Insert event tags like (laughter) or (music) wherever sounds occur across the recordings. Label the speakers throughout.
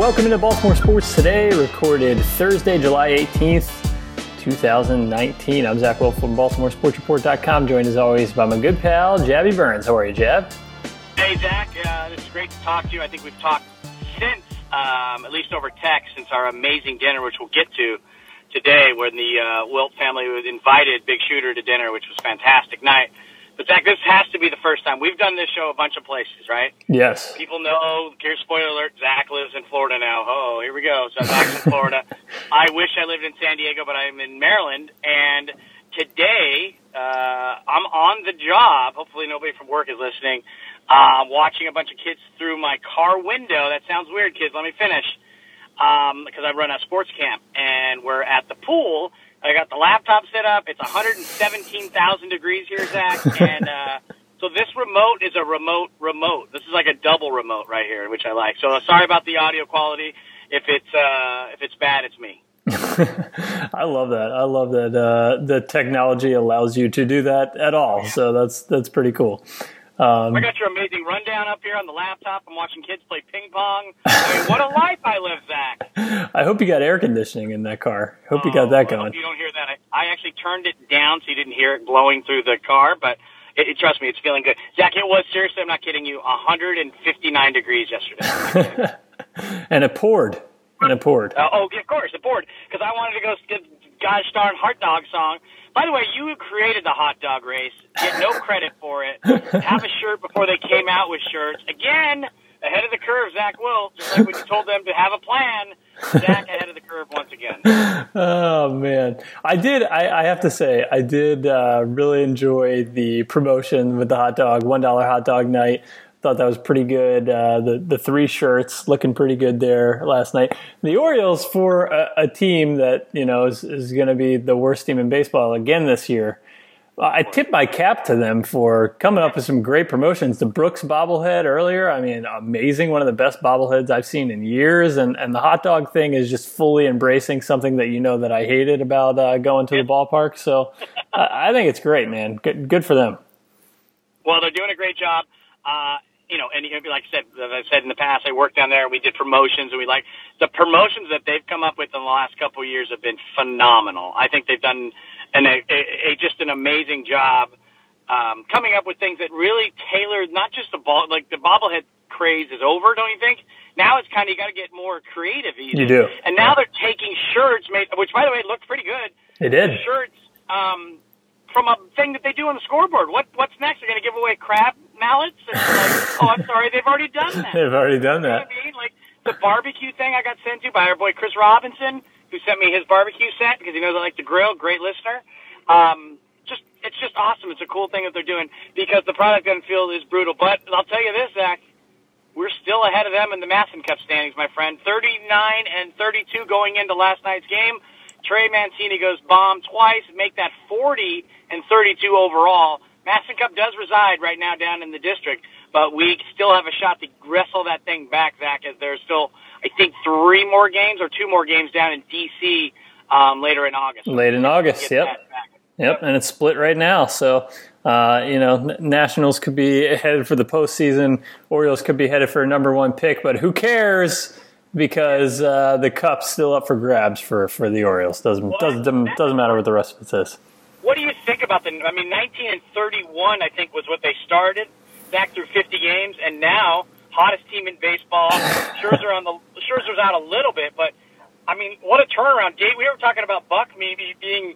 Speaker 1: welcome into Baltimore Sports Today, recorded Thursday, July 18th, 2019. I'm Zach Wilt from BaltimoreSportsReport.com, joined as always by my good pal, Jabby Burns. How are you, Jab?
Speaker 2: Hey, Zach. Uh, it's great to talk to you. I think we've talked since, um, at least over text, since our amazing dinner, which we'll get to today, when the uh, Wilt family was invited Big Shooter to dinner, which was fantastic night. But Zach, this has to be the first time we've done this show a bunch of places, right?
Speaker 1: Yes.
Speaker 2: People know. Here's spoiler alert: Zach lives in Florida now. Oh, here we go. So Zach's in (laughs) Florida. I wish I lived in San Diego, but I'm in Maryland. And today, uh, I'm on the job. Hopefully, nobody from work is listening. Uh, watching a bunch of kids through my car window. That sounds weird, kids. Let me finish. Um, because I run a sports camp, and we're at the pool I got the laptop set up. It's 117,000 degrees here, Zach, (laughs) and uh, so this remote is a remote remote. This is like a double remote right here, which I like. So uh, sorry about the audio quality. If it's uh, if it's bad, it's me. (laughs)
Speaker 1: I love that. I love that uh, the technology allows you to do that at all. So that's that's pretty cool.
Speaker 2: Um, I got your amazing rundown up here on the laptop. I'm watching kids play ping pong. (laughs) I mean, what a life I live, Zach.
Speaker 1: I hope you got air conditioning in that car. Hope oh, you got that oh, going.
Speaker 2: you don't hear that. I, I, actually turned it down so you didn't hear it blowing through the car, but it, it, trust me, it's feeling good. Zach, it was seriously. I'm not kidding you. 159 degrees yesterday. (laughs)
Speaker 1: and it poured. And it poured.
Speaker 2: Uh, oh, of course, it poured because I wanted to go get gosh darn heart dog song by the way, you created the hot dog race. Get no credit for it. Have a shirt before they came out with shirts. Again, ahead of the curve, Zach Wilt. Just like when you told them to have a plan, Zach ahead of the curve once again.
Speaker 1: Oh man, I did. I, I have to say, I did uh, really enjoy the promotion with the hot dog, one dollar hot dog night. Thought that was pretty good. Uh, the the three shirts looking pretty good there last night. The Orioles for a, a team that you know is, is going to be the worst team in baseball again this year. I tip my cap to them for coming up with some great promotions. The Brooks bobblehead earlier, I mean, amazing. One of the best bobbleheads I've seen in years. And, and the hot dog thing is just fully embracing something that you know that I hated about uh, going to the ballpark. So I, I think it's great, man. Good, good for them.
Speaker 2: Well, they're doing a great job. Uh, you know, and like I said, as I said in the past, I worked down there. We did promotions, and we like the promotions that they've come up with in the last couple of years have been phenomenal. I think they've done an, a, a, just an amazing job um, coming up with things that really tailor not just the ball, like the bobblehead craze is over, don't you think? Now it's kind of you got to get more creative. Even.
Speaker 1: You do.
Speaker 2: And now they're taking shirts made, which by the way looked pretty good.
Speaker 1: They did
Speaker 2: shirts um, from a thing that they do on the scoreboard. What what's next? They're going to give away crab mallets? And like, oh, I'm sorry, they've already done that. (laughs)
Speaker 1: they've already done that.
Speaker 2: You know I mean? Like the barbecue thing I got sent to by our boy Chris Robinson, who sent me his barbecue set because he knows I like to grill. Great listener. Um, just it's just awesome. It's a cool thing that they're doing because the product on field is brutal. But I'll tell you this, Zach, we're still ahead of them in the MASN Cup standings, my friend. 39 and 32 going into last night's game. Trey Mancini goes bomb twice, make that 40 and 32 overall. MASN Cup does reside right now down in the district, but we still have a shot to wrestle that thing back, Zach, as there's still, I think, three more games or two more games down in D.C. Um, later in August.
Speaker 1: Late in August, yep. Yep, and it's split right now. So, uh, you know, Nationals could be headed for the postseason. Orioles could be headed for a number one pick, but who cares? Because uh, the cup's still up for grabs for, for the Orioles. Doesn't doesn't doesn't matter what the rest of it says.
Speaker 2: What do you think about the? I mean, 19 and 31, I think, was what they started back through 50 games, and now hottest team in baseball. Scherzer on the Scherzer's out a little bit, but I mean, what a turnaround! Dave, we were talking about Buck maybe being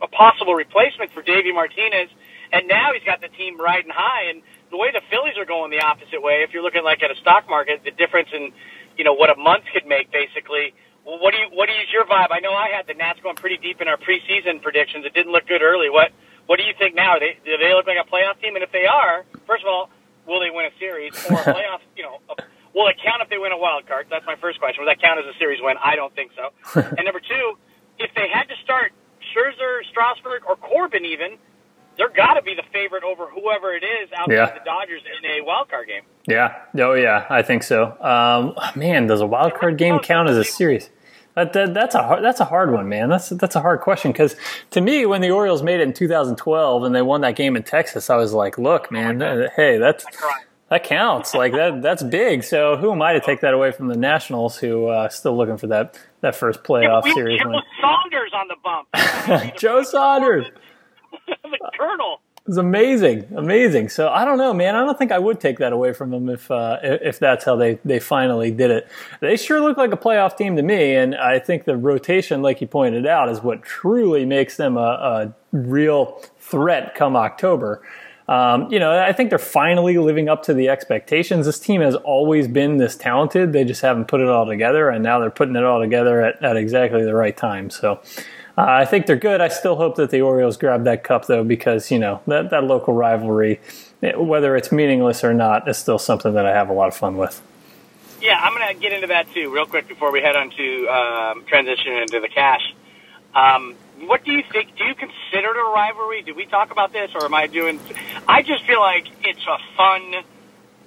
Speaker 2: a possible replacement for Davey Martinez, and now he's got the team riding high. And the way the Phillies are going the opposite way, if you're looking like at a stock market, the difference in you know what a month could make basically well, what do you what is your vibe? I know I had the Nats going pretty deep in our preseason predictions. It didn't look good early. What what do you think now? They, do they look like a playoff team? And if they are, first of all, will they win a series (laughs) or a playoff? You know, a, will it count if they win a wild card? That's my first question. Will that count as a series win? I don't think so. (laughs) and number two, if they had to start Scherzer, Strasburg, or Corbin, even they're got to be the favorite over whoever it is outside yeah. the Dodgers in a wild card game.
Speaker 1: Yeah. Oh, yeah. I think so. Um, man, does a wild card game count as a series? That, that, that's a hard, that's a hard one, man. That's that's a hard question because to me, when the Orioles made it in 2012 and they won that game in Texas, I was like, look, man, uh, hey, that's That counts. Like that. That's big. So who am I to take that away from the Nationals, who uh, still looking for that that first playoff
Speaker 2: yeah,
Speaker 1: series
Speaker 2: Joe Saunders on the bump. (laughs)
Speaker 1: Joe Saunders, (laughs)
Speaker 2: the Colonel.
Speaker 1: It's amazing, amazing. So I don't know, man. I don't think I would take that away from them if uh, if that's how they they finally did it. They sure look like a playoff team to me, and I think the rotation, like you pointed out, is what truly makes them a, a real threat come October. Um, you know, I think they're finally living up to the expectations. This team has always been this talented. They just haven't put it all together, and now they're putting it all together at, at exactly the right time. So uh, I think they're good. I still hope that the Orioles grab that cup though, because you know that that local rivalry, whether it's meaningless or not, is still something that I have a lot of fun with.
Speaker 2: Yeah, I'm going to get into that too, real quick before we head on to um, transition into the cash. Um, what do you think? Do you consider it a rivalry? Did we talk about this, or am I doing? I just feel like it's a fun.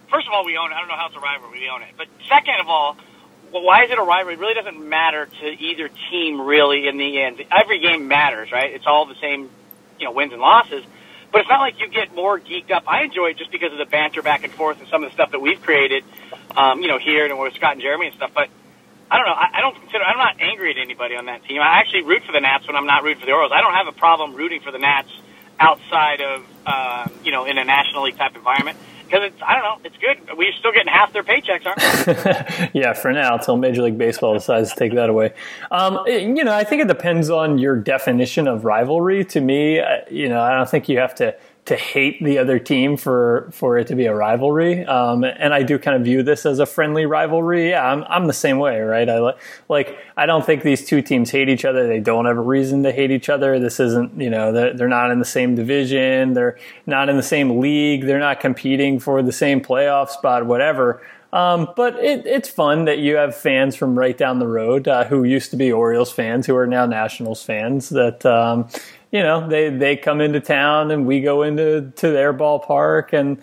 Speaker 2: First of all, we own it. I don't know how it's a rivalry. We own it. But second of all, well, why is it a rivalry? It really doesn't matter to either team, really, in the end. Every game matters, right? It's all the same, you know, wins and losses. But it's not like you get more geeked up. I enjoy it just because of the banter back and forth and some of the stuff that we've created, um, you know, here and with Scott and Jeremy and stuff. But I don't know. I, I don't consider. I'm not angry at anybody on that team. I actually root for the Nats when I'm not rooting for the Orioles. I don't have a problem rooting for the Nats outside of, uh, you know, in a National League type environment because it's I don't know, it's good. We're still getting half their paychecks, aren't
Speaker 1: we? (laughs) yeah, for now, until Major League Baseball decides to take that away. Um, you know, I think it depends on your definition of rivalry. To me, you know, I don't think you have to to hate the other team for for it to be a rivalry. Um, and I do kind of view this as a friendly rivalry. Yeah, I'm I'm the same way, right? I like I don't think these two teams hate each other. They don't have a reason to hate each other. This isn't you know they're, they're not in the same division. They're not in the same league. They're not competing for the same playoff spot. Whatever. Um, but it, it's fun that you have fans from right down the road uh, who used to be Orioles fans who are now Nationals fans that um, you know, they, they come into town and we go into to their ballpark and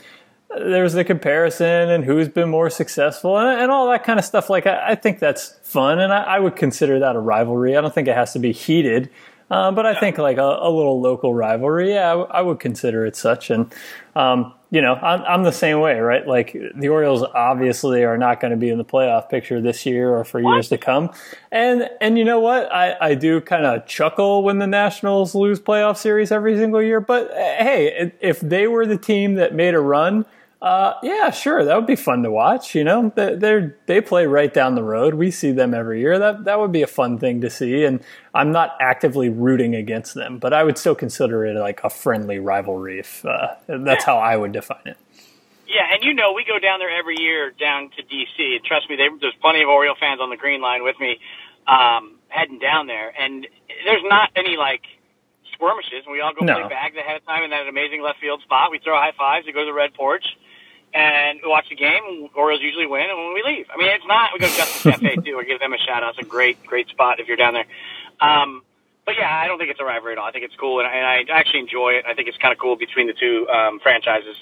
Speaker 1: there's the comparison and who's been more successful and, and all that kind of stuff. Like, I, I think that's fun and I, I, would consider that a rivalry. I don't think it has to be heated. Uh, but I think like a, a, little local rivalry, yeah, I, would consider it such. And um, you know, I'm, I'm the same way, right? Like the Orioles obviously are not going to be in the playoff picture this year or for years to come. And, and you know what? I, I do kind of chuckle when the Nationals lose playoff series every single year. But hey, if they were the team that made a run, uh, yeah, sure, that would be fun to watch. You know, they they play right down the road. We see them every year. That that would be a fun thing to see. And I'm not actively rooting against them, but I would still consider it like a friendly rivalry. If uh, that's how I would define it.
Speaker 2: Yeah, and you know, we go down there every year down to DC. And trust me, they, there's plenty of Oriole fans on the Green Line with me, um, heading down there, and there's not any like skirmishes. And we all go no. play bags ahead of time in that amazing left field spot. We throw high fives. We go to the red porch and we watch the game. Orioles usually win, and when we leave, I mean, it's not. We go to Justice Cafe (laughs) too. We give them a shout out. It's a great, great spot if you're down there. Um, but yeah, I don't think it's a rivalry at all. I think it's cool, and I, and I actually enjoy it. I think it's kind of cool between the two um, franchises.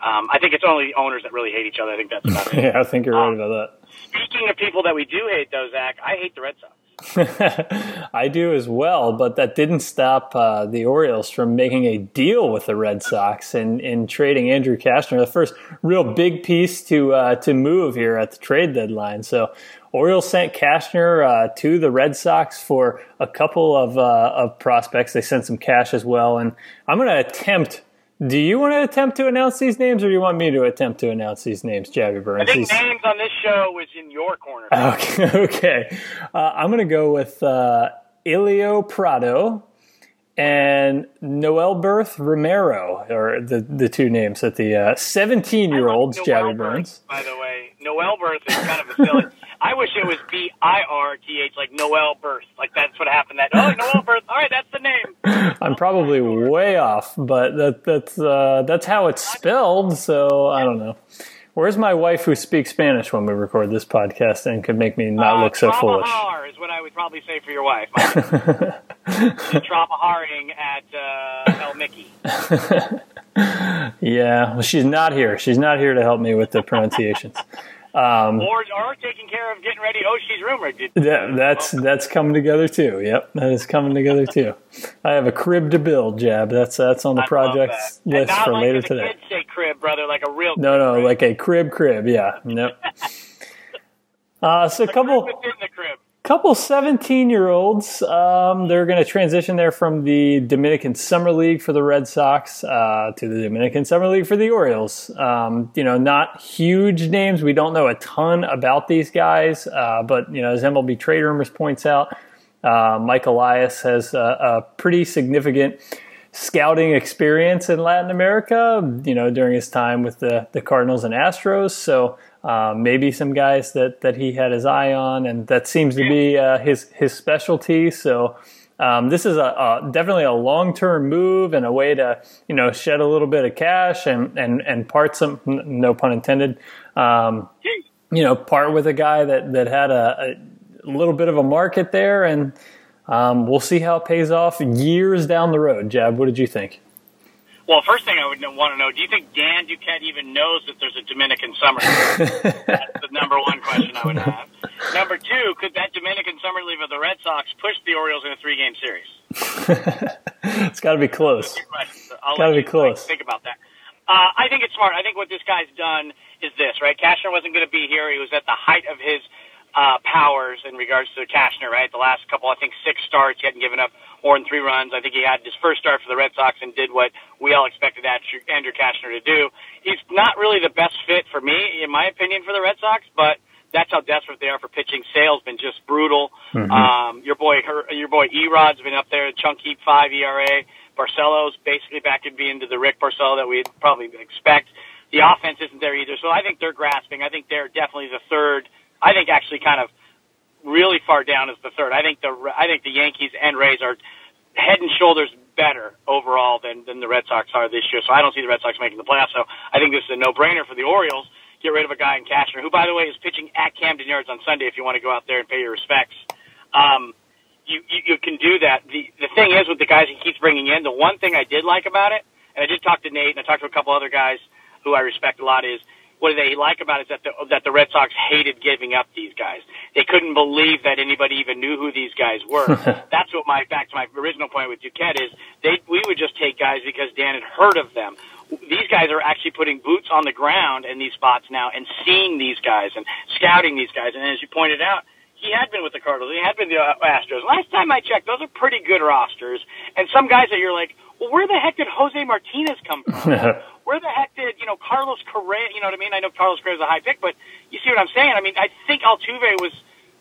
Speaker 2: Um, I think it's only the owners that really hate each other. I think that's about
Speaker 1: it. (laughs) yeah, I think you're right um, about that.
Speaker 2: Speaking of people that we do hate, though, Zach, I hate the Red Sox. (laughs)
Speaker 1: I do as well, but that didn't stop uh, the Orioles from making a deal with the Red Sox and in trading Andrew Cashner, the first real big piece to uh, to move here at the trade deadline. So Orioles sent Cashner uh, to the Red Sox for a couple of uh, of prospects. They sent some cash as well, and I'm going to attempt do you want to attempt to announce these names, or do you want me to attempt to announce these names, Jabby Burns?
Speaker 2: I think names on this show was in your corner.
Speaker 1: Okay, (laughs) okay. Uh, I'm going to go with uh, Elio Prado and Noelberth Romero, or the the two names that the 17 uh, year olds, Jabby Burns.
Speaker 2: By the way, Noelberth is kind of a silly. (laughs) I wish it was B I R T H, like Noel Birth. Like that's what happened. That oh, Noel Birth. All right, that's the name. (laughs)
Speaker 1: I'm probably way off, but that that's uh, that's how it's spelled. So I don't know. Where's my wife who speaks Spanish when we record this podcast and could make me not uh, look so foolish?
Speaker 2: is what I would probably say for your wife. (laughs) Tramaharing at uh, El Mickey. (laughs)
Speaker 1: yeah, well, she's not here. She's not here to help me with the pronunciations.
Speaker 2: Um, or, or taking care of getting ready Oshie's rumor.
Speaker 1: Yeah, that's that's coming together too. Yep, that is coming together too. I have a crib to build, Jab. That's that's on the project list for
Speaker 2: like
Speaker 1: later today.
Speaker 2: Kids say crib, brother, like a real.
Speaker 1: No, no,
Speaker 2: crib.
Speaker 1: like a crib, crib. Yeah, nope. (laughs) uh, so a couple. Couple 17 year olds. Um, they're going to transition there from the Dominican Summer League for the Red Sox uh, to the Dominican Summer League for the Orioles. Um, you know, not huge names. We don't know a ton about these guys, uh, but, you know, as MLB Trade Rumors points out, uh, Mike Elias has a, a pretty significant scouting experience in Latin America, you know, during his time with the, the Cardinals and Astros. So, uh, maybe some guys that, that he had his eye on, and that seems to be uh, his his specialty. So um, this is a, a definitely a long term move and a way to you know shed a little bit of cash and and and part some no pun intended. Um, you know, part with a guy that that had a, a little bit of a market there, and um, we'll see how it pays off years down the road. Jab, what did you think?
Speaker 2: Well, first thing I would want to know: Do you think Dan Duquette even knows that there's a Dominican summer league? That's the number one question I would have. Number two: Could that Dominican summer league of the Red Sox push the Orioles in a three-game series? (laughs)
Speaker 1: it's got to be close. Got to be close.
Speaker 2: Think about that. Uh, I think it's smart. I think what this guy's done is this, right? Cashner wasn't going to be here. He was at the height of his uh, powers in regards to Cashner, right? The last couple, I think, six starts, he hadn't given up more than three runs. I think he had his first start for the Red Sox and did what we all expected Andrew Cashner to do. He's not really the best fit for me, in my opinion, for the Red Sox, but that's how desperate they are for pitching. Sale's been just brutal. Mm-hmm. Um, your boy, her, your boy Erod's been up there, chunk heap five ERA. Porcello's basically back to being to the Rick Porcello that we'd probably expect. The offense isn't there either, so I think they're grasping. I think they're definitely the third. I think actually kind of really far down as the third. I think the I think the Yankees and Rays are head and shoulders better overall than than the Red Sox are this year. So I don't see the Red Sox making the playoffs. So I think this is a no-brainer for the Orioles. Get rid of a guy in Cashner, who by the way is pitching at Camden Yards on Sunday. If you want to go out there and pay your respects, um, you, you you can do that. The the thing is with the guys he keeps bringing in, the one thing I did like about it, and I did talk to Nate and I talked to a couple other guys who I respect a lot, is what they like about it is that the, that the Red Sox hated giving up these guys. They couldn't believe that anybody even knew who these guys were. (laughs) That's what my back to my original point with Duquette is. They we would just take guys because Dan had heard of them. These guys are actually putting boots on the ground in these spots now and seeing these guys and scouting these guys. And as you pointed out, he had been with the Cardinals. He had been the uh, Astros. Last time I checked, those are pretty good rosters. And some guys that you're like, well, where the heck did Jose Martinez come from? (laughs) where the heck did you know Carlos Correa? You know what I mean? I know Carlos Correa is a high pick, but you see what I'm saying? I mean, I think Altuve was,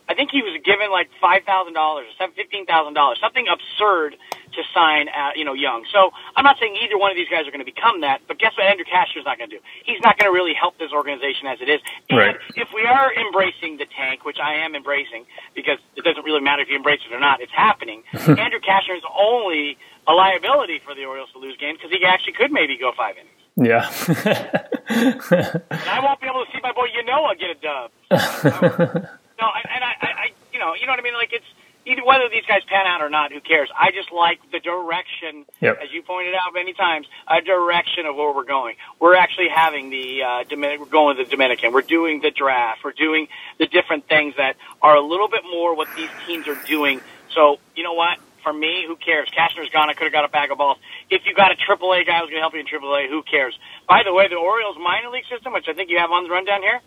Speaker 2: I think he was given like five thousand dollars or fifteen thousand dollars, something absurd to sign, at, you know, Young. So I'm not saying either one of these guys are going to become that, but guess what? Andrew Cashner's not going to do. He's not going to really help this organization as it is. And
Speaker 1: right.
Speaker 2: if we are embracing the tank, which I am embracing, because it doesn't really matter if you embrace it or not, it's happening. (laughs) Andrew Cashner is only a liability for the Orioles to lose games because he actually could maybe go five innings.
Speaker 1: Yeah.
Speaker 2: and I won't be able to see my boy Ynoa get a dub. (laughs) no, and I, I, you know, you know what I mean. Like it's either whether these guys pan out or not, who cares? I just like the direction,
Speaker 1: yep.
Speaker 2: as you pointed out many times, a direction of where we're going. We're actually having the uh, Dominic, we're going to the Dominican. We're doing the draft. We're doing the different things that are a little bit more what these teams are doing. So you know what? For me, who cares? Cashner's gone. I could have got a bag of balls. If you got a AAA guy who's going to help you in AAA, who cares? By the way, the Orioles minor league system, which I think you have on the rundown here,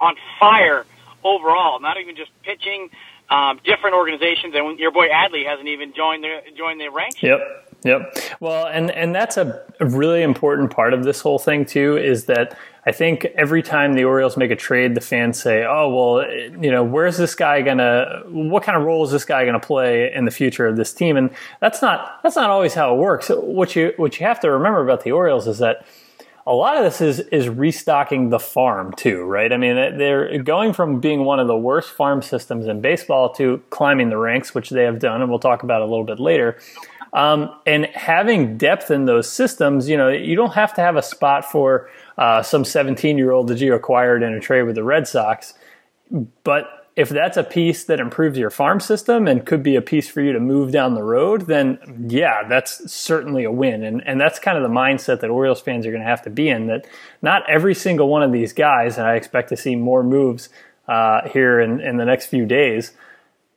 Speaker 2: on fire overall. Not even just pitching, um, different organizations, and your boy Adley hasn't even joined the joined the ranks.
Speaker 1: Yep. Yep. Well, and and that's a, a really important part of this whole thing too is that I think every time the Orioles make a trade, the fans say, "Oh, well, you know, where's this guy gonna? What kind of role is this guy gonna play in the future of this team?" And that's not that's not always how it works. What you what you have to remember about the Orioles is that a lot of this is is restocking the farm too, right? I mean, they're going from being one of the worst farm systems in baseball to climbing the ranks, which they have done, and we'll talk about a little bit later. Um, and having depth in those systems, you know, you don't have to have a spot for uh, some 17 year old that you acquired in a trade with the Red Sox, but if that's a piece that improves your farm system and could be a piece for you to move down the road, then yeah, that's certainly a win. And and that's kind of the mindset that Orioles fans are going to have to be in. That not every single one of these guys, and I expect to see more moves uh, here in, in the next few days.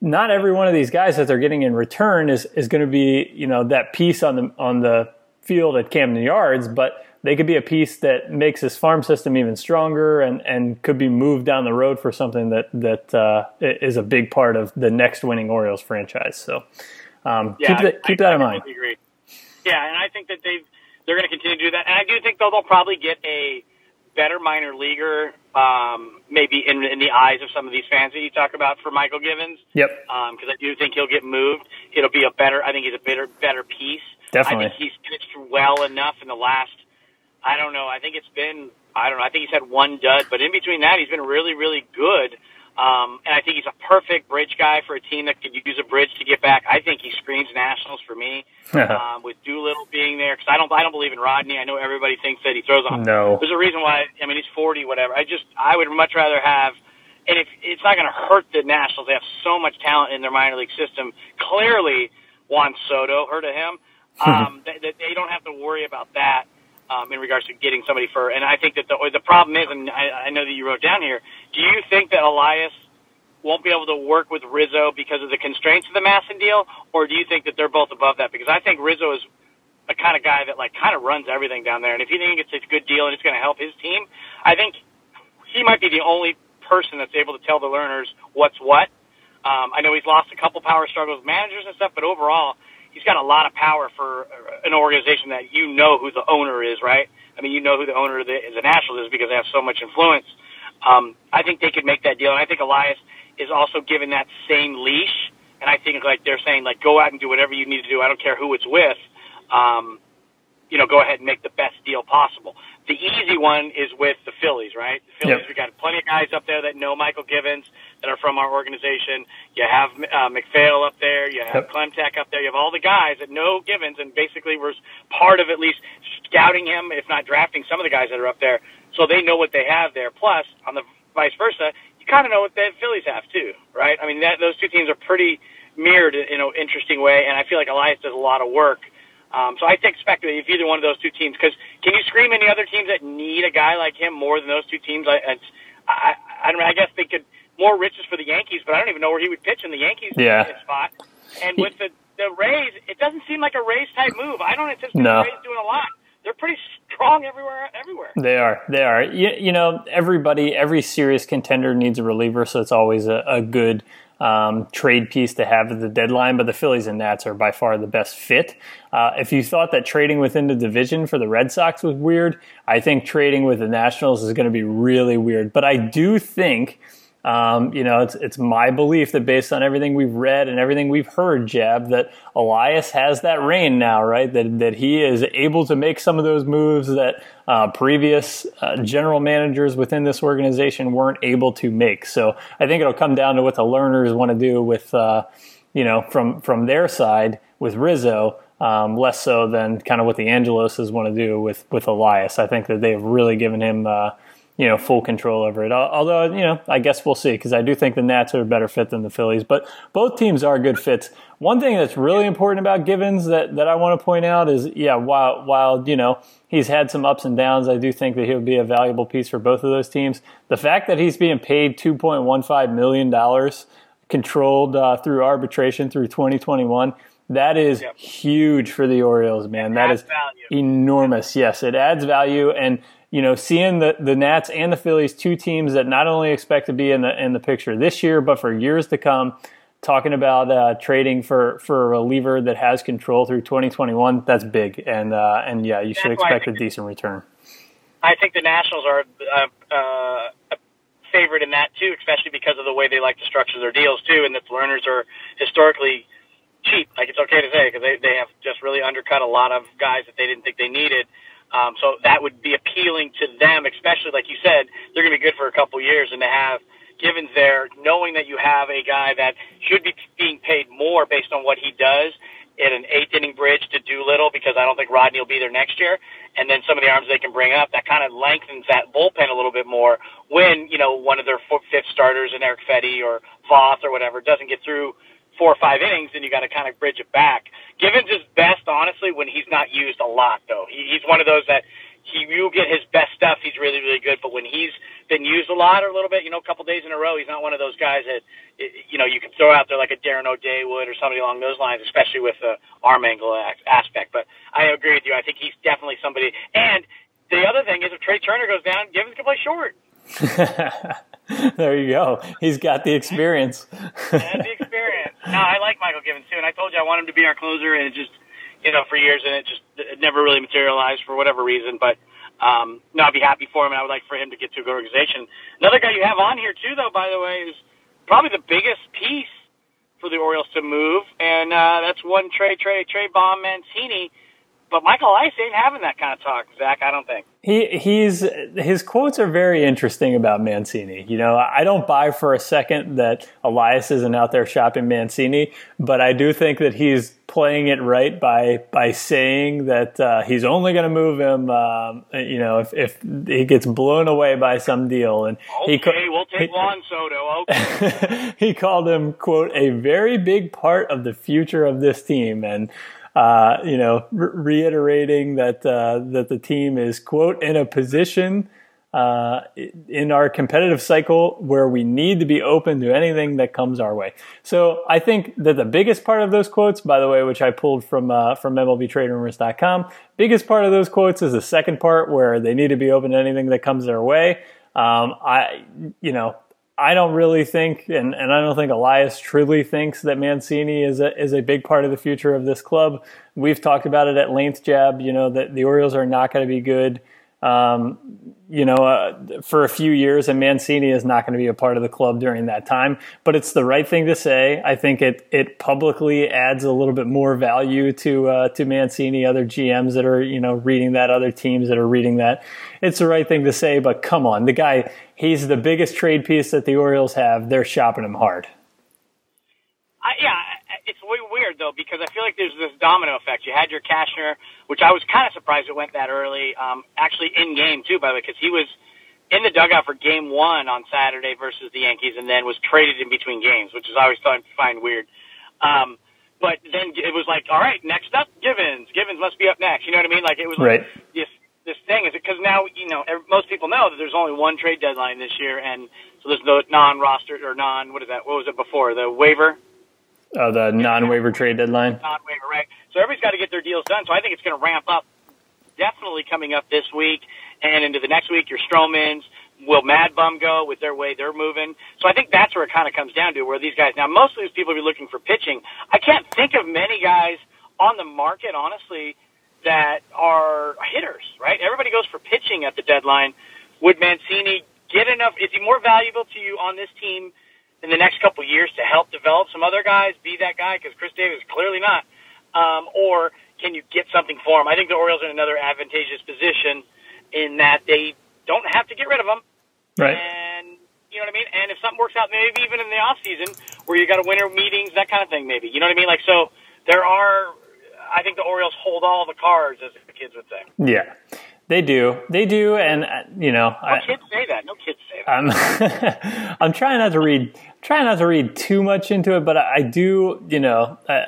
Speaker 1: Not every one of these guys that they're getting in return is is going to be you know that piece on the on the field at Camden Yards, but they could be a piece that makes his farm system even stronger and, and could be moved down the road for something that that uh, is a big part of the next winning Orioles franchise. So um, yeah, keep that keep I, that in mind.
Speaker 2: Agree. Yeah, and I think that they they're going to continue to do that, and I do think they'll, they'll probably get a better minor leaguer, um, maybe in, in the eyes of some of these fans that you talk about for Mychal Givens.
Speaker 1: Yep.
Speaker 2: Because um, I do think he'll get moved. It'll be a better. I think he's a better better piece.
Speaker 1: Definitely.
Speaker 2: I think he's pitched well enough in the last I don't know. I think it's been I don't know. I think he's had one dud, but in between that, he's been really, really good. Um, and I think he's a perfect bridge guy for a team that could use a bridge to get back. I think he screams Nationals for me, (laughs) um, with Doolittle being there. Because I don't, I don't believe in Rodney. I know everybody thinks that he throws on.
Speaker 1: No,
Speaker 2: there's a reason why. I mean, he's 40, whatever. I just, I would much rather have. And if it's not going to hurt the Nationals, they have so much talent in their minor league system. Clearly, Juan Soto, heard of him? (laughs) Um, that they, they don't have to worry about that um, in regards to getting somebody for. And I think that the the problem is, and I, I know that you wrote down here. Do you think that Elias won't be able to work with Rizzo because of the constraints of the MASN deal, or do you think that they're both above that? Because I think Rizzo is a kind of guy that like kind of runs everything down there, and if you think it's a good deal and it's going to help his team, I think he might be the only person that's able to tell the Lerners what's what. Um, I know he's lost a couple power struggles managers and stuff, but overall, he's got a lot of power for an organization that you know who the owner is, right? I mean, you know who the owner of the, the Nationals is because they have so much influence. Um, I think they could make that deal, and I think Elias is also given that same leash. And I think like they're saying like go out and do whatever you need to do. I don't care who it's with. Um, you know, go ahead and make the best deal possible. The easy one is with the Phillies, right? The Phillies, yep. we got plenty of guys up there that know Mychal Givens that are from our organization. You have uh, MacPhail up there. You have yep. Klentak up there. You have all the guys that know Givens and basically was part of at least scouting him, if not drafting some of the guys that are up there. So they know what they have there. Plus, on the vice versa, you kind of know what the Phillies have too, right? I mean, that, those two teams are pretty mirrored in an interesting way, and I feel like Elias does a lot of work. Um, so I expect if either one of those two teams, because can you scream any other teams that need a guy like him more than those two teams? I, I, I don't know. I guess they could more riches for the Yankees, but I don't even know where he would pitch in the Yankees
Speaker 1: yeah.
Speaker 2: spot. And with the the Rays, it doesn't seem like a Rays type move. I don't anticipate
Speaker 1: no.
Speaker 2: the Rays doing a lot. They're pretty strong everywhere. Everywhere
Speaker 1: they are. They are. You, you know, everybody, every serious contender needs a reliever, so it's always a, a good um, trade piece to have at the deadline, but the Phillies and Nats are by far the best fit. Uh, if you thought that trading within the division for the Red Sox was weird, I think trading with the Nationals is going to be really weird. But I do think um, you know, it's it's my belief that based on everything we've read and everything we've heard, Jab, that Elias has that reign now, right? That that he is able to make some of those moves that uh, previous uh, general managers within this organization weren't able to make. So I think it'll come down to what the Lerners want to do with, uh, you know, from from their side with Rizzo. Um, less so than kind of what the Angeloses want to do with with Elias. I think that they've really given him uh, you know full control over it. Although you know, I guess we'll see because I do think the Nats are a better fit than the Phillies. But both teams are good fits. One thing that's really important about Givens that that I want to point out is yeah, while while you know he's had some ups and downs, I do think that he'll be a valuable piece for both of those teams. The fact that he's being paid two point one five million dollars controlled uh, through arbitration through 2021 that is yep. huge for the Orioles, man. that is value. enormous. Yes, it adds value, and you know, seeing the, the Nats and the Phillies, two teams that not only expect to be in the in the picture this year, but for years to come, talking about uh, trading for, for a reliever that has control through 2021, that's big. And uh, and yeah, you should expect a decent return.
Speaker 2: I think the Nationals are uh, uh, a favorite in that too, especially because of the way they like to structure their deals too, and that the Lerners are historically cheap. Like it's okay to say because they they have just really undercut a lot of guys that they didn't think they needed. Um, so that would be appealing to them, especially like you said, they're going to be good for a couple years, and to have Givens there, knowing that you have a guy that should be being paid more based on what he does in an eighth inning bridge to Doolittle, because I don't think Rodney will be there next year, and then some of the arms they can bring up, that kind of lengthens that bullpen a little bit more. When you know, one of their fifth starters, an Erick Fedde or Voth or whatever, doesn't get through four or five innings, then you got to kind of bridge it back. Givens is best, honestly, when he's not used a lot, though. He, he's one of those that he you get his best stuff. He's really really good, but when he's been used a lot or a little bit, you know, a couple days in a row, he's not one of those guys that you know you can throw out there like a Darren O'Day would or somebody along those lines, especially with the arm angle aspect. But I agree with you. I think he's definitely somebody. And the other thing is, if Trea Turner goes down, Givens can play short. (laughs)
Speaker 1: there you go. He's got the experience.
Speaker 2: No, I like Mychal Givens too, and I told you I want him to be our closer, and it just you know, for years, and it just it never really materialized for whatever reason. But um, no, I'd be happy for him, and I would like for him to get to a good organization. Another guy you have on here too, though, by the way, is probably the biggest piece for the Orioles to move, and uh, that's one Trey Trey Trey Bomb Mancini but Michael Elias ain't having that kind of talk, Zach. I don't think
Speaker 1: he he's his quotes are very interesting about Mancini. You know, I don't buy for a second that Elias isn't out there shopping Mancini, but I do think that he's playing it right by by saying that uh, he's only going to move him. Um, you know, if if he gets blown away by some deal, and
Speaker 2: okay, he we'll take Juan Soto.
Speaker 1: Okay, (laughs) he called him quote a very big part of the future of this team, and uh, you know, re- reiterating that uh, that the team is quote in a position uh, in our competitive cycle where we need to be open to anything that comes our way. So I think that the biggest part of those quotes, by the way, which I pulled from uh, from MLBTradeRumors.com, biggest part of those quotes is the second part where they need to be open to anything that comes their way. Um, I, you know, I don't really think, and, and I don't think Elias truly thinks that Mancini is a is a big part of the future of this club. We've talked about it at length, Jab. You know that the Orioles are not going to be good, um, you know, uh, for a few years, and Mancini is not going to be a part of the club during that time. But it's the right thing to say. I think it it publicly adds a little bit more value to uh, to Mancini, other GMs that are you know reading that, other teams that are reading that. It's the right thing to say. But come on, the guy he's the biggest trade piece that the Orioles have. They're shopping him hard.
Speaker 2: I, yeah, weird though because I feel like there's this domino effect. You had your Cashner, which I was kind of surprised it went that early. Um, actually, in game too, by the way, because he was in the dugout for Game One on Saturday versus the Yankees, and then was traded in between games, which is always find, find weird. Um, but then it was like, all right, next up, Givens. Givens must be up next. You know what I mean? Like it was
Speaker 1: right.
Speaker 2: like this this thing is it? because now you know most people know that there's only one trade deadline this year, and so there's no non-roster or non what is that? What was it before the waiver?
Speaker 1: Oh, the non-waiver trade deadline.
Speaker 2: Non-waiver, right? So everybody's got to get their deals done. So I think it's going to ramp up, definitely coming up this week and into the next week. Your Stromans, will Mad Bum go with their way they're moving? So I think that's where it kind of comes down to where these guys now. Most of these people are looking for pitching. I can't think of many guys on the market, honestly, that are hitters, right? Everybody goes for pitching at the deadline. Would Mancini get enough? Is he more valuable to you on this team in the next couple of years to help develop some other guys, be that guy? Because Chris Davis clearly not. Um, or can you get something for him? I think the Orioles are in another advantageous position in that they don't have to get rid of him.
Speaker 1: Right.
Speaker 2: And you know what I mean? And if something works out, maybe even in the off season where you got a winter meetings, that kind of thing, maybe. You know what I mean? Like so, there are I think the Orioles hold all the cards, as the kids would say.
Speaker 1: Yeah. They do, they do, and uh, you know,
Speaker 2: no I, kids say that. No kids say that.
Speaker 1: I'm, (laughs) I'm trying not to read, trying not to read too much into it, but I, I do, you know, uh,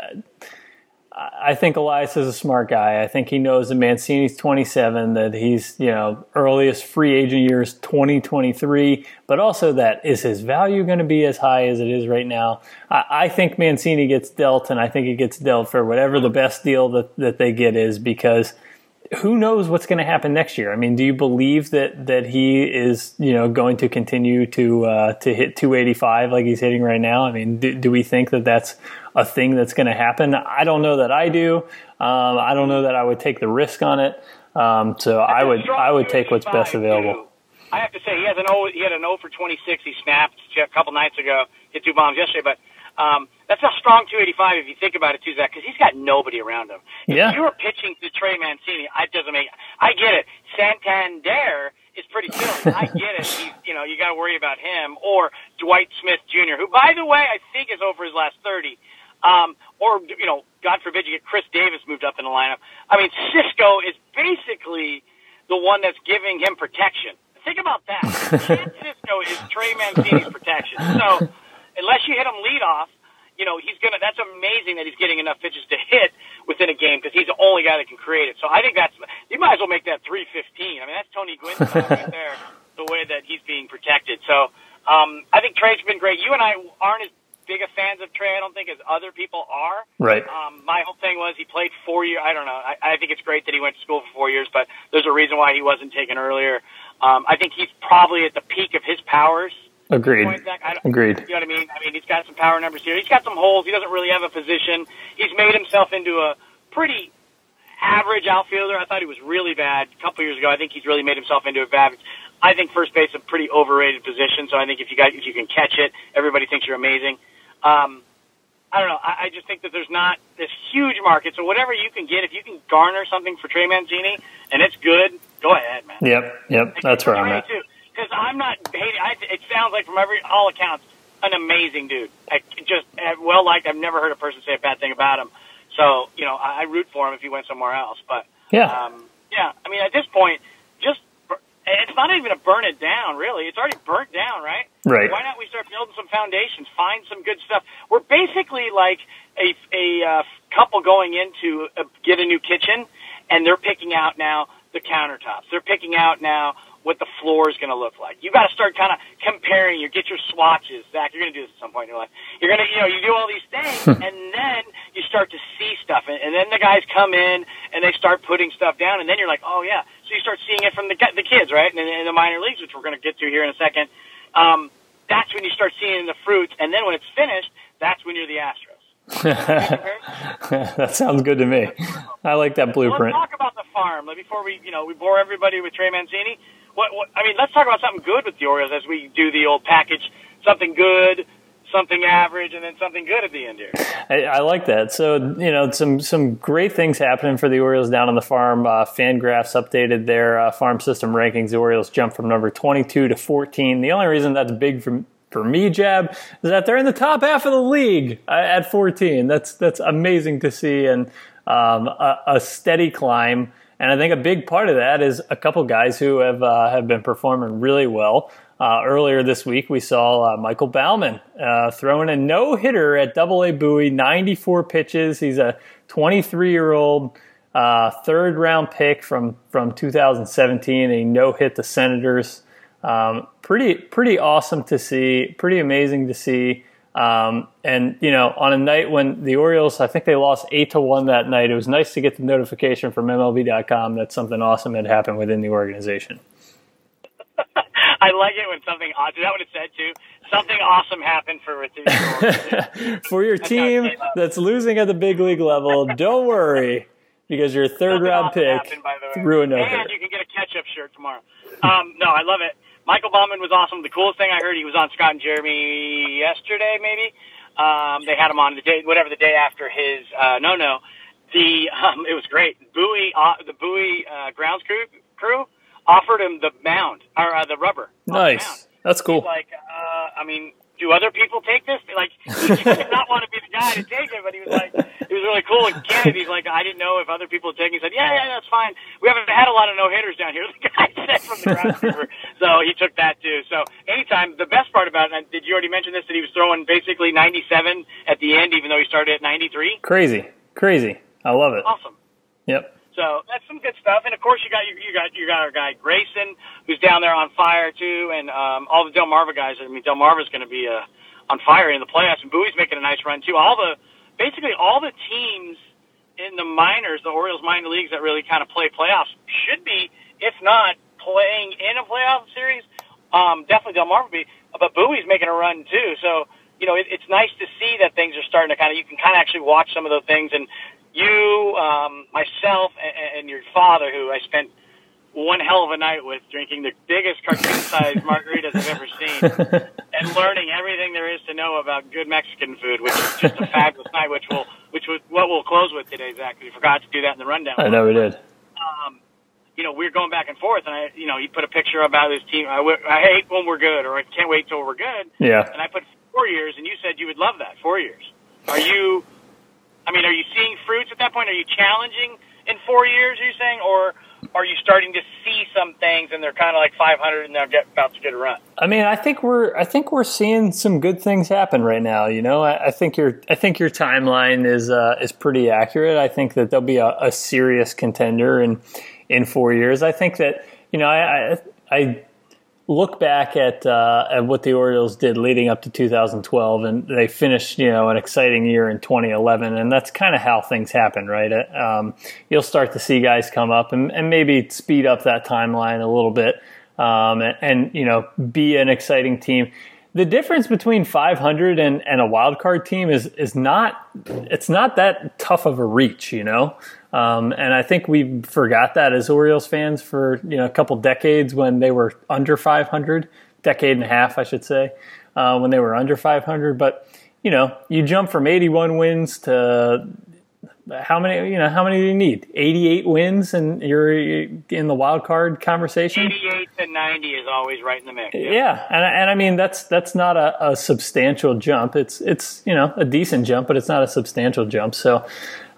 Speaker 1: I think Elias is a smart guy. I think he knows that Mancini's 27, that he's, you know, earliest free agent year is 2023, but also that is his value going to be as high as it is right now? I, I, think Mancini gets dealt, and I think he gets dealt for whatever the best deal that, that they get is because – who knows what's going to happen next year? I mean, do you believe that that he is you know going to continue to uh, to hit 285 like he's hitting right now? I mean, do, do we think that that's a thing that's going to happen? I don't know that I do. Um, I don't know that I would take the risk on it. Um, so I would I would take what's best available.
Speaker 2: I have to say he has an O. He had an O for 26. He snapped a couple nights ago. Hit two bombs yesterday, but um, that's a strong 285 if you think about it too, Zach, because he's got nobody around him.
Speaker 1: Yeah.
Speaker 2: If you're pitching to Trey Mancini, it doesn't make. I get it. Santander is pretty killing. I get it. He's, you know, you got to worry about him or Dwight Smith Jr., who, by the way, I think is over his last 30. Um, or you know, God forbid you get Chris Davis moved up in the lineup. I mean, Sisco is basically the one that's giving him protection. Think about that. (laughs) Sisco is Trey Mancini's protection. So unless you hit him lead off, you know, he's gonna. That's amazing that he's getting enough pitches to hit within a game because he's the only guy that can create it. So I think that's you might as well make that 315. I mean, that's Tony Gwynn right (laughs) there, the way that he's being protected. So um, I think Trey's been great. You and I aren't as big of fans of Trey, I don't think, as other people are.
Speaker 1: Right.
Speaker 2: Um, my whole thing was he played four years. I don't know. I, I think it's great that he went to school for four years, but there's a reason why he wasn't taken earlier. Um, I think he's probably at the peak of his powers.
Speaker 1: Agreed.
Speaker 2: Point, Zach. I don't,
Speaker 1: Agreed.
Speaker 2: You know what I mean? I mean, he's got some power numbers here. He's got some holes. He doesn't really have a position. He's made himself into a pretty average outfielder. I thought he was really bad a couple years ago. I think he's really made himself into a bad. I think first base is a pretty overrated position. So I think if you got if you can catch it, everybody thinks you're amazing. Um, I don't know. I, I just think that there's not this huge market. So whatever you can get, if you can garner something for Trey Mancini and it's good, go ahead, man.
Speaker 1: Yep, yep. That's where I'm at.
Speaker 2: Too because I'm not hating. I, it sounds like from every all accounts, an amazing dude. I just well liked. I've never heard a person say a bad thing about him. So you know, I, I root for him if he went somewhere else. But
Speaker 1: yeah,
Speaker 2: um, yeah. I mean, at this point, just it's not even a burn it down. Really, it's already burnt down, right?
Speaker 1: Right.
Speaker 2: Why not we start building some foundations, find some good stuff? We're basically like a a uh, couple going into a, get a new kitchen, and they're picking out now the countertops. They're picking out now what the floor is going to look like. You got to start kind of comparing. You get your swatches, Zach. You're going to do this at some point in your life. You're going to, you know, you do all these things, and then you start to see stuff, and, and then the guys come in and they start putting stuff down, and then you're like, oh yeah. So you start seeing it from the the kids, right, and in the minor leagues, which we're going to get to here in a second. Um, that's when you start seeing the fruits, and then when it's finished, that's when you're the Astros. (laughs)
Speaker 1: that sounds good to me. I like that blueprint.
Speaker 2: let's talk about the farm before we, you know, we bore everybody with Trey Mancini. What, what, I mean, let's talk about something good with the Orioles as we do the old package. Something good, something average, and then something good at the end here.
Speaker 1: I, I, like that. So you know, some some great things happening for the Orioles down on the farm. Uh, Fangraphs updated their uh, farm system rankings. The Orioles jumped from number 22 to 14. The only reason that's big for for me, Jab, is that they're in the top half of the league uh, at 14. That's that's amazing to see and um, a, a steady climb. And I think a big part of that is a couple guys who have uh, have been performing really well. Uh, earlier this week, we saw uh, Michael Baumann uh, throwing a no hitter at Double A Bowie, 94 pitches. He's a 23 year old uh, third round pick from from 2017, and he no hit the Senators. Um, pretty pretty awesome to see. Pretty amazing to see. Um, and you know, on a night when the Orioles, I think they lost eight to one that night. It was nice to get the notification from MLB.com that something awesome had happened within the organization. (laughs)
Speaker 2: I like it when something awesome. Is that what it said too? Something awesome happened for (laughs)
Speaker 1: for your team that's losing at the big league level. Don't worry, because your third something round awesome pick happened, threw a no
Speaker 2: And you can get a catch-up shirt tomorrow. Um, no, I love it. Michael Baumann was awesome. The coolest thing I heard, he was on Scott and Jeremy yesterday, maybe. Um, they had him on the day, whatever the day after his uh, no no. The (laughs) um, it was great. Bowie, uh, the Bowie uh, grounds crew crew offered him the mound or uh, the rubber.
Speaker 1: Nice,
Speaker 2: the
Speaker 1: that's cool.
Speaker 2: Like, uh, I mean, do other people take this? Like, he did not (laughs) want to be the guy to take it, but he was like, it was really cool. And he's like, I didn't know if other people had taken. He said, yeah, yeah, that's fine. We haven't had a lot of no hitters down here. (laughs) The guy said from the (laughs) ground. So he took that too. So anytime, the best part about it, did you already mention this, that he was throwing basically 97 at the end, even though he started at 93?
Speaker 1: Crazy. Crazy. I love it.
Speaker 2: Awesome.
Speaker 1: Yep.
Speaker 2: So that's some good stuff. And of course, you got you, you got you got our guy Grayson, who's down there on fire too, and um, all the Delmarva guys. I mean, Delmarva's going to be uh, on fire in the playoffs, and Bowie's making a nice run too. All the basically all the teams in the minors, the Orioles minor leagues that really kind of play playoffs, should be, if not playing in a playoff series. Um, definitely Delmarva be, but Bowie's making a run too. So you know, it, it's nice to see that things are starting to kind of you can kind of actually watch some of those things and you, um, myself, and, and your father, who I spent one hell of a night with, drinking the biggest cartoon-sized (laughs) margaritas I've ever seen, and learning everything there is to know about good Mexican food, which is just a fabulous night. Which will, which was what we'll close with today, Zach. Because we forgot to do that in the rundown.
Speaker 1: I know we did.
Speaker 2: Um, you know, we are going back and forth, and I, you know, he put a picture about his team. I, I hate when we're good, or I can't wait till we're good.
Speaker 1: Yeah.
Speaker 2: And I put four years, and you said you would love that four years. Are you? I mean, are you seeing fruits at that point? Are you challenging in four years? Are you saying, or are you starting to see some things and they're kind of like 500 and they're about to get a run?
Speaker 1: I mean, I think we're I think we're seeing some good things happen right now. You know, I, I think your I think your timeline is uh, is pretty accurate. I think that there'll be a, a serious contender in in four years. I think that you know I I, I look back at uh, at what the Orioles did leading up to 2012, and they finished you know an exciting year in 2011, and that's kind of how things happen, right? Um, you'll start to see guys come up and, and maybe speed up that timeline a little bit, um, and, and you know be an exciting team the difference between 500 and, and a wild card team is is not it's not that tough of a reach, you know. Um, and I think we forgot that as Orioles fans for you know a couple decades when they were under 500, decade and a half, I should say, uh, when they were under 500. But you know, you jump from 81 wins to how many? You know, how many do you need? 88 wins, and you're in the wild card conversation.
Speaker 2: 88 to 90 is always right in the mix.
Speaker 1: Yeah, yeah. And, and I mean that's that's not a, a substantial jump. It's it's you know a decent jump, but it's not a substantial jump. So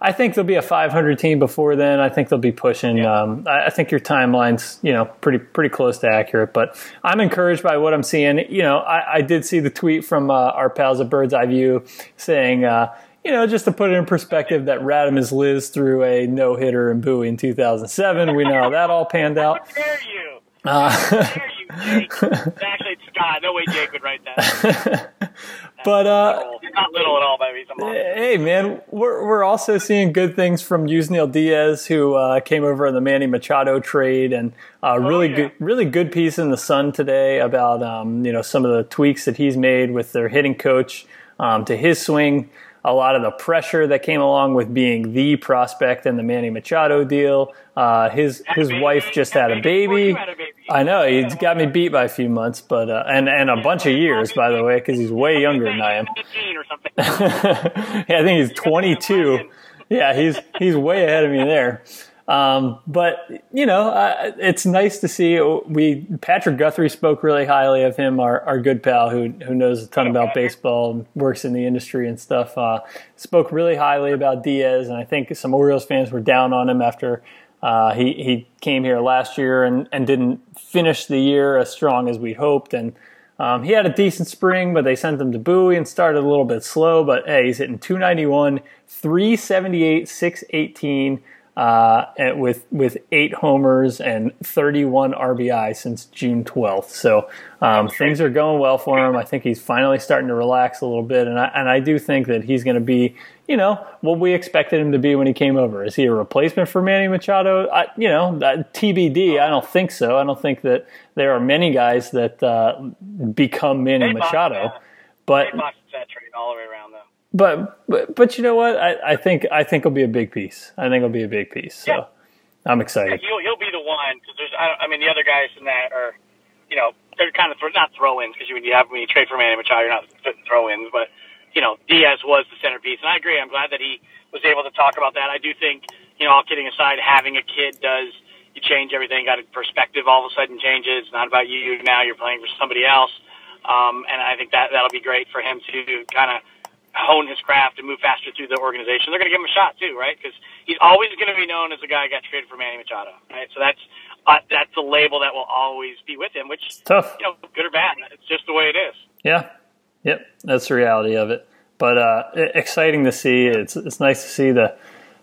Speaker 1: I think there'll be a 500 team before then. I think they'll be pushing. Yeah. Um, I, I, think your timeline's you know pretty pretty close to accurate. But I'm encouraged by what I'm seeing. You know, I, I did see the tweet from uh, our pals at Bird's Eye View saying. Uh, you know, just to put it in perspective, that Radhames Liz threw a no hitter in Bowie in 2007. We know how that all panned out.
Speaker 2: How dare you? Uh, how dare you, Jake? (laughs) Actually, Scott. No way Jake would write that. (laughs)
Speaker 1: But uh,
Speaker 2: not little at all by me.
Speaker 1: Hey man, we're we're also seeing good things from Yusniel Diaz, who uh, came over in the Manny Machado trade, and uh, oh, really yeah. good, really good piece in the Sun today about um, you know some of the tweaks that he's made with their hitting coach um, to his swing a lot of the pressure that came along with being the prospect in the Manny Machado deal. Uh, his his wife just had a baby. I know he's got me beat by a few months, but uh, and and a bunch of years, by the way, because he's way younger than I am. (laughs) yeah, I think he's 22. Yeah, he's he's way ahead of me there. Um, but you know, uh, it's nice to see. We Patrick Guthrie spoke really highly of him, our, our good pal who who knows a ton about baseball and works in the industry and stuff. Uh, spoke really highly about Diaz, and I think some Orioles fans were down on him after uh, he he came here last year and and didn't finish the year as strong as we'd hoped. And um, he had a decent spring, but they sent him to Bowie and started a little bit slow. But hey, he's hitting 291, 378, 618 uh, with with eight homers and 31 RBI since June 12th. So um, things are going well for him. I think he's finally starting to relax a little bit, and I and I do think that he's going to be, you know, what we expected him to be when he came over. Is he a replacement for Manny Machado? I, you know, TBD. I don't think so. I don't think that there are many guys that uh, become Manny Machado, but.
Speaker 2: That trade all the way around, though
Speaker 1: but, but but you know what? I, I think I think it'll be a big piece. I think it'll be a big piece. So yeah. I'm excited.
Speaker 2: Yeah, he'll he'll be the one because there's I, I mean the other guys in that are you know they're kind of th- not throw-ins because when you have when you trade for Manny Machado you're not throw-ins, but you know Diaz was the centerpiece, and I agree. I'm glad that he was able to talk about that. I do think you know all kidding aside, having a kid does you change everything. Got a perspective all of a sudden changes. It's not about you now. You're playing for somebody else. Um, and I think that that'll be great for him to kind of hone his craft and move faster through the organization. They're going to give him a shot too, right? Because he's always going to be known as the guy who got traded for Manny Machado, right? So that's uh, that's a label that will always be with him, which
Speaker 1: it's tough,
Speaker 2: you know, good or bad. It's just the way it is.
Speaker 1: Yeah, yep, that's the reality of it. But uh, exciting to see. It's it's nice to see the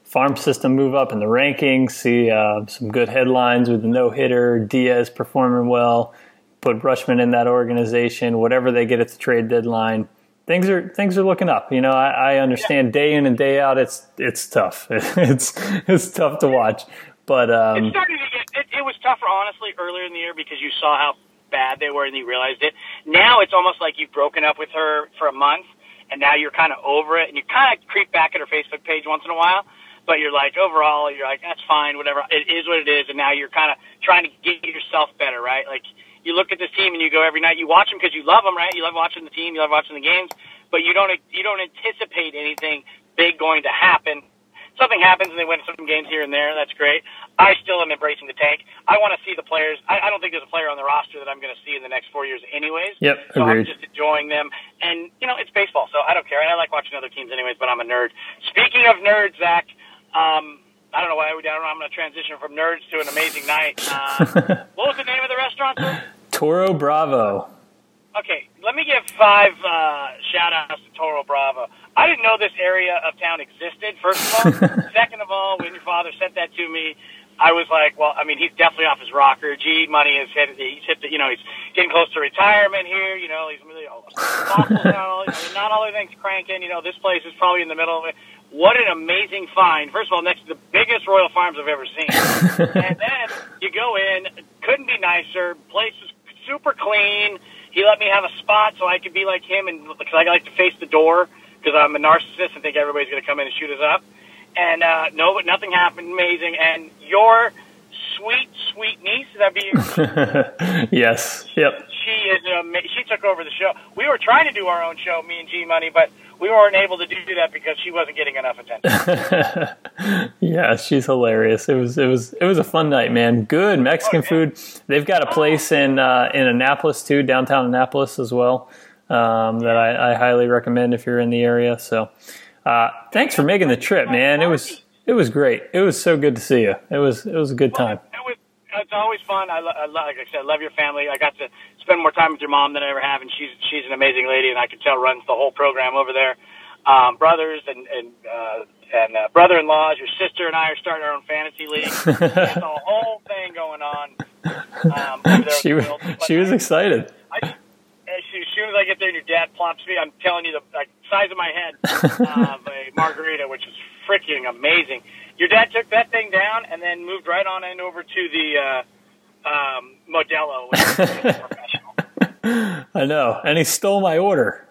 Speaker 1: farm system move up in the rankings. See uh, some good headlines with the no hitter, Diaz performing well. Put Rutschman in that organization. Whatever they get at the trade deadline things are things are looking up. You know, I, I understand yeah. day in and day out. It's it's tough. (laughs) it's it's tough to watch. But um,
Speaker 2: it started to get. It, it was tougher, honestly, earlier in the year because you saw how bad they were and you realized it. Now it's almost like you've broken up with her for a month, and now you're kind of over it, and you kind of creep back at her Facebook page once in a while. But you're like, overall, you're like, that's fine, whatever. It is what it is, and now you're kind of trying to get yourself better, right? Like you look at this team and you go every night. You watch them because you love them, right? You love watching the team. You love watching the games, but you don't you don't anticipate anything big going to happen. Something happens and they win some games here and there. That's great. I still am embracing the tank. I want to see the players. I, I don't think there's a player on the roster that I'm going to see in the next four years, anyways.
Speaker 1: Yep,
Speaker 2: so
Speaker 1: agreed.
Speaker 2: I'm just enjoying them, and you know it's baseball, so I don't care. And I like watching other teams, anyways. But I'm a nerd. Speaking of nerds, Zach, um, I don't know why. I don't know. I'm going to transition from nerds to an amazing night. (laughs) Uh, what was the name of the restaurant? Sir?
Speaker 1: Toro Bravo.
Speaker 2: Okay, let me give five uh, shout outs to Toro Bravo. I didn't know this area of town existed, first of all. (laughs) Second of all, when your father sent that to me, I was like, well, I mean, he's definitely off his rocker. G Money has hit, he's hit the, you know, he's getting close to retirement here. You know, he's really, (laughs) not all, I mean, not all everything's cranking. You know, this place is probably in the middle of it. What an amazing find. First of all, next to the biggest Royal Farms I've ever seen. (laughs) and then you go in, couldn't be nicer. Place is super clean. He let me have a spot so I could be like him, and because I like to face the door because I'm a narcissist and think everybody's going to come in and shoot us up. And uh, no, but nothing happened. Amazing. And your sweet, sweet niece, that be (laughs)
Speaker 1: yes. Yep.
Speaker 2: She is. She took over the show. We were trying to do our own show, me and G Money, but we weren't able to do that because she wasn't getting enough
Speaker 1: attention. (laughs) yeah, she's hilarious. It was it was it was a fun night, man. Good Mexican okay. food. They've got a place in uh, in Annapolis too, downtown Annapolis as well. Um, that I, I, highly recommend if you're in the area. So, uh, thanks for making the trip, man. It was it was great. It was so good to see you. It was it was a good time.
Speaker 2: It's always fun. I, lo- I lo- like I said, I love your family. I got to spend more time with your mom than I ever have, and she's she's an amazing lady, and I can tell runs the whole program over there. Um, brothers and and uh, and uh, brother-in-laws, your sister and I are starting our own fantasy league. (laughs) A whole thing going on.
Speaker 1: Um, (laughs) she was (laughs) she was excited.
Speaker 2: I, as soon as I get there and your dad plops me, I'm telling you the like, size of my head of a margarita, which is freaking amazing. Your dad took that thing down and then moved right on in over to the uh, um, Modelo. (laughs)
Speaker 1: I know, and he stole my order.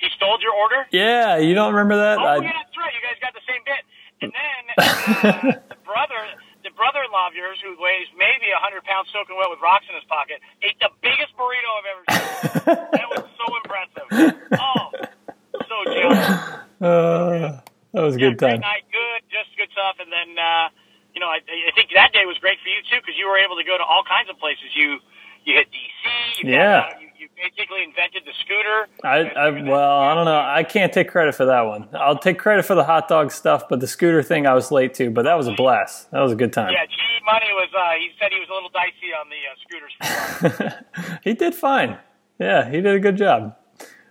Speaker 2: He stole your order?
Speaker 1: Yeah, you don't remember that?
Speaker 2: Oh, I... yeah, that's right. You guys got the same bit. And then (laughs) uh, the brother, the brother-in-law of yours, who weighs maybe a hundred pounds soaking wet with rocks in his pocket, ate the biggest burrito I've ever seen. (laughs) that was so impressive. Oh, so jealous.
Speaker 1: Uh, that was a
Speaker 2: yeah,
Speaker 1: good time.
Speaker 2: Great night, good, just good stuff. And then. uh you know, I, I think that day was great for you too because you were able to go to all kinds of places. You you hit DC. You
Speaker 1: yeah.
Speaker 2: you, you basically invented the scooter.
Speaker 1: I, I well, I don't know. I can't take credit for that one. I'll take credit for the hot dog stuff, but the scooter thing I was late to. But that was a blast. That was a good time.
Speaker 2: Yeah, G Money was. Uh, he said he was a little dicey on the uh,
Speaker 1: scooters. (laughs) he did fine. Yeah, he did a good job.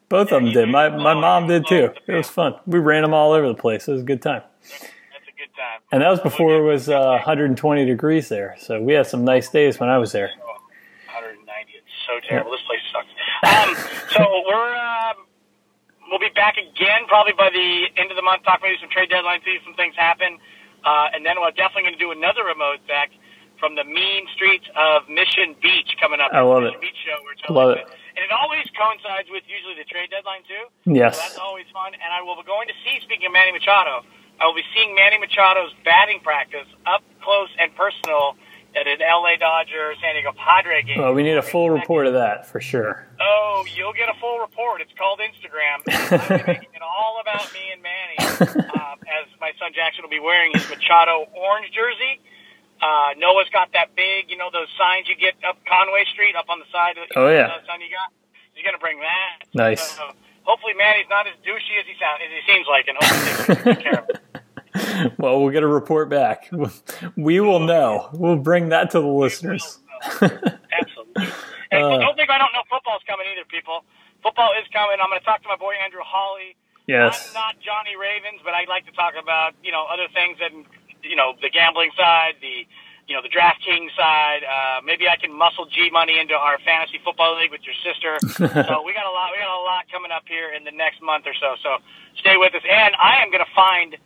Speaker 1: Both yeah, of them did. My my mom did too. It was fun. We ran them all over the place. It was a good time That's a good
Speaker 2: time.
Speaker 1: And that was before it was uh, 120 degrees there. So we had some nice days when I was there.
Speaker 2: 190. It's so terrible. This place sucks. Um, so we're um, we'll be back again probably by the end of the month. Talk maybe some trade deadlines, see some things happen, uh, and then we're definitely going to do another remote back from the mean streets of Mission Beach coming up.
Speaker 1: I love
Speaker 2: Mission
Speaker 1: it.
Speaker 2: Beach show. We're
Speaker 1: love it.
Speaker 2: And it always coincides with usually the trade deadline too.
Speaker 1: Yes.
Speaker 2: So that's always fun. And I will be going to see. Speaking of Manny Machado, I will be seeing Manny Machado's batting practice up close and personal at an LA Dodger San Diego Padre game.
Speaker 1: Well, we need a full report of that for sure.
Speaker 2: Oh, you'll get a full report. It's called Instagram. (laughs) I'm making it all about me and Manny. (laughs) Um, as my son Jackson will be wearing his Machado orange jersey. Uh, Noah's got that big, you know, those signs you get up Conway Street, up on the side of the
Speaker 1: oh yeah.
Speaker 2: Son you got. He's gonna bring that.
Speaker 1: Nice.
Speaker 2: So, hopefully, Manny's not as douchey as he sounds, as he seems like, and hopefully, takes good care of it. (laughs)
Speaker 1: well, we'll get a report back. We will know. We'll bring that to the listeners.
Speaker 2: Absolutely. (laughs) Hey, uh, don't think I don't know football's coming either, people. Football is coming. I'm going to talk to my boy Andrew Hawley.
Speaker 1: Yes.
Speaker 2: I'm not Johnny Ravens, but I'd like to talk about you know other things that you know the gambling side, the you know the DraftKings side. Uh, maybe I can muscle G money into our fantasy football league with your sister. (laughs) so we got a lot. We got a lot coming up here in the next month or so. So stay with us, and I am going to find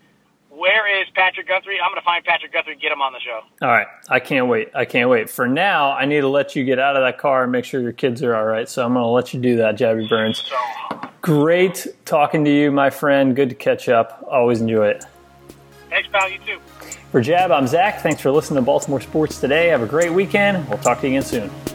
Speaker 2: where is Patrick Guthrie? I'm going to find Patrick Guthrie and get him on the show.
Speaker 1: All right. I can't wait. I can't wait. For now, I need to let you get out of that car and make sure your kids are all right. So I'm going to let you do that, Jabby Burns.
Speaker 2: So,
Speaker 1: Great talking to you, my friend. Good to catch up. Always enjoy it.
Speaker 2: Thanks, pal. You too.
Speaker 1: For Jab, I'm Zach. Thanks for listening to Baltimore Sports today. Have a great weekend. We'll talk to you again soon.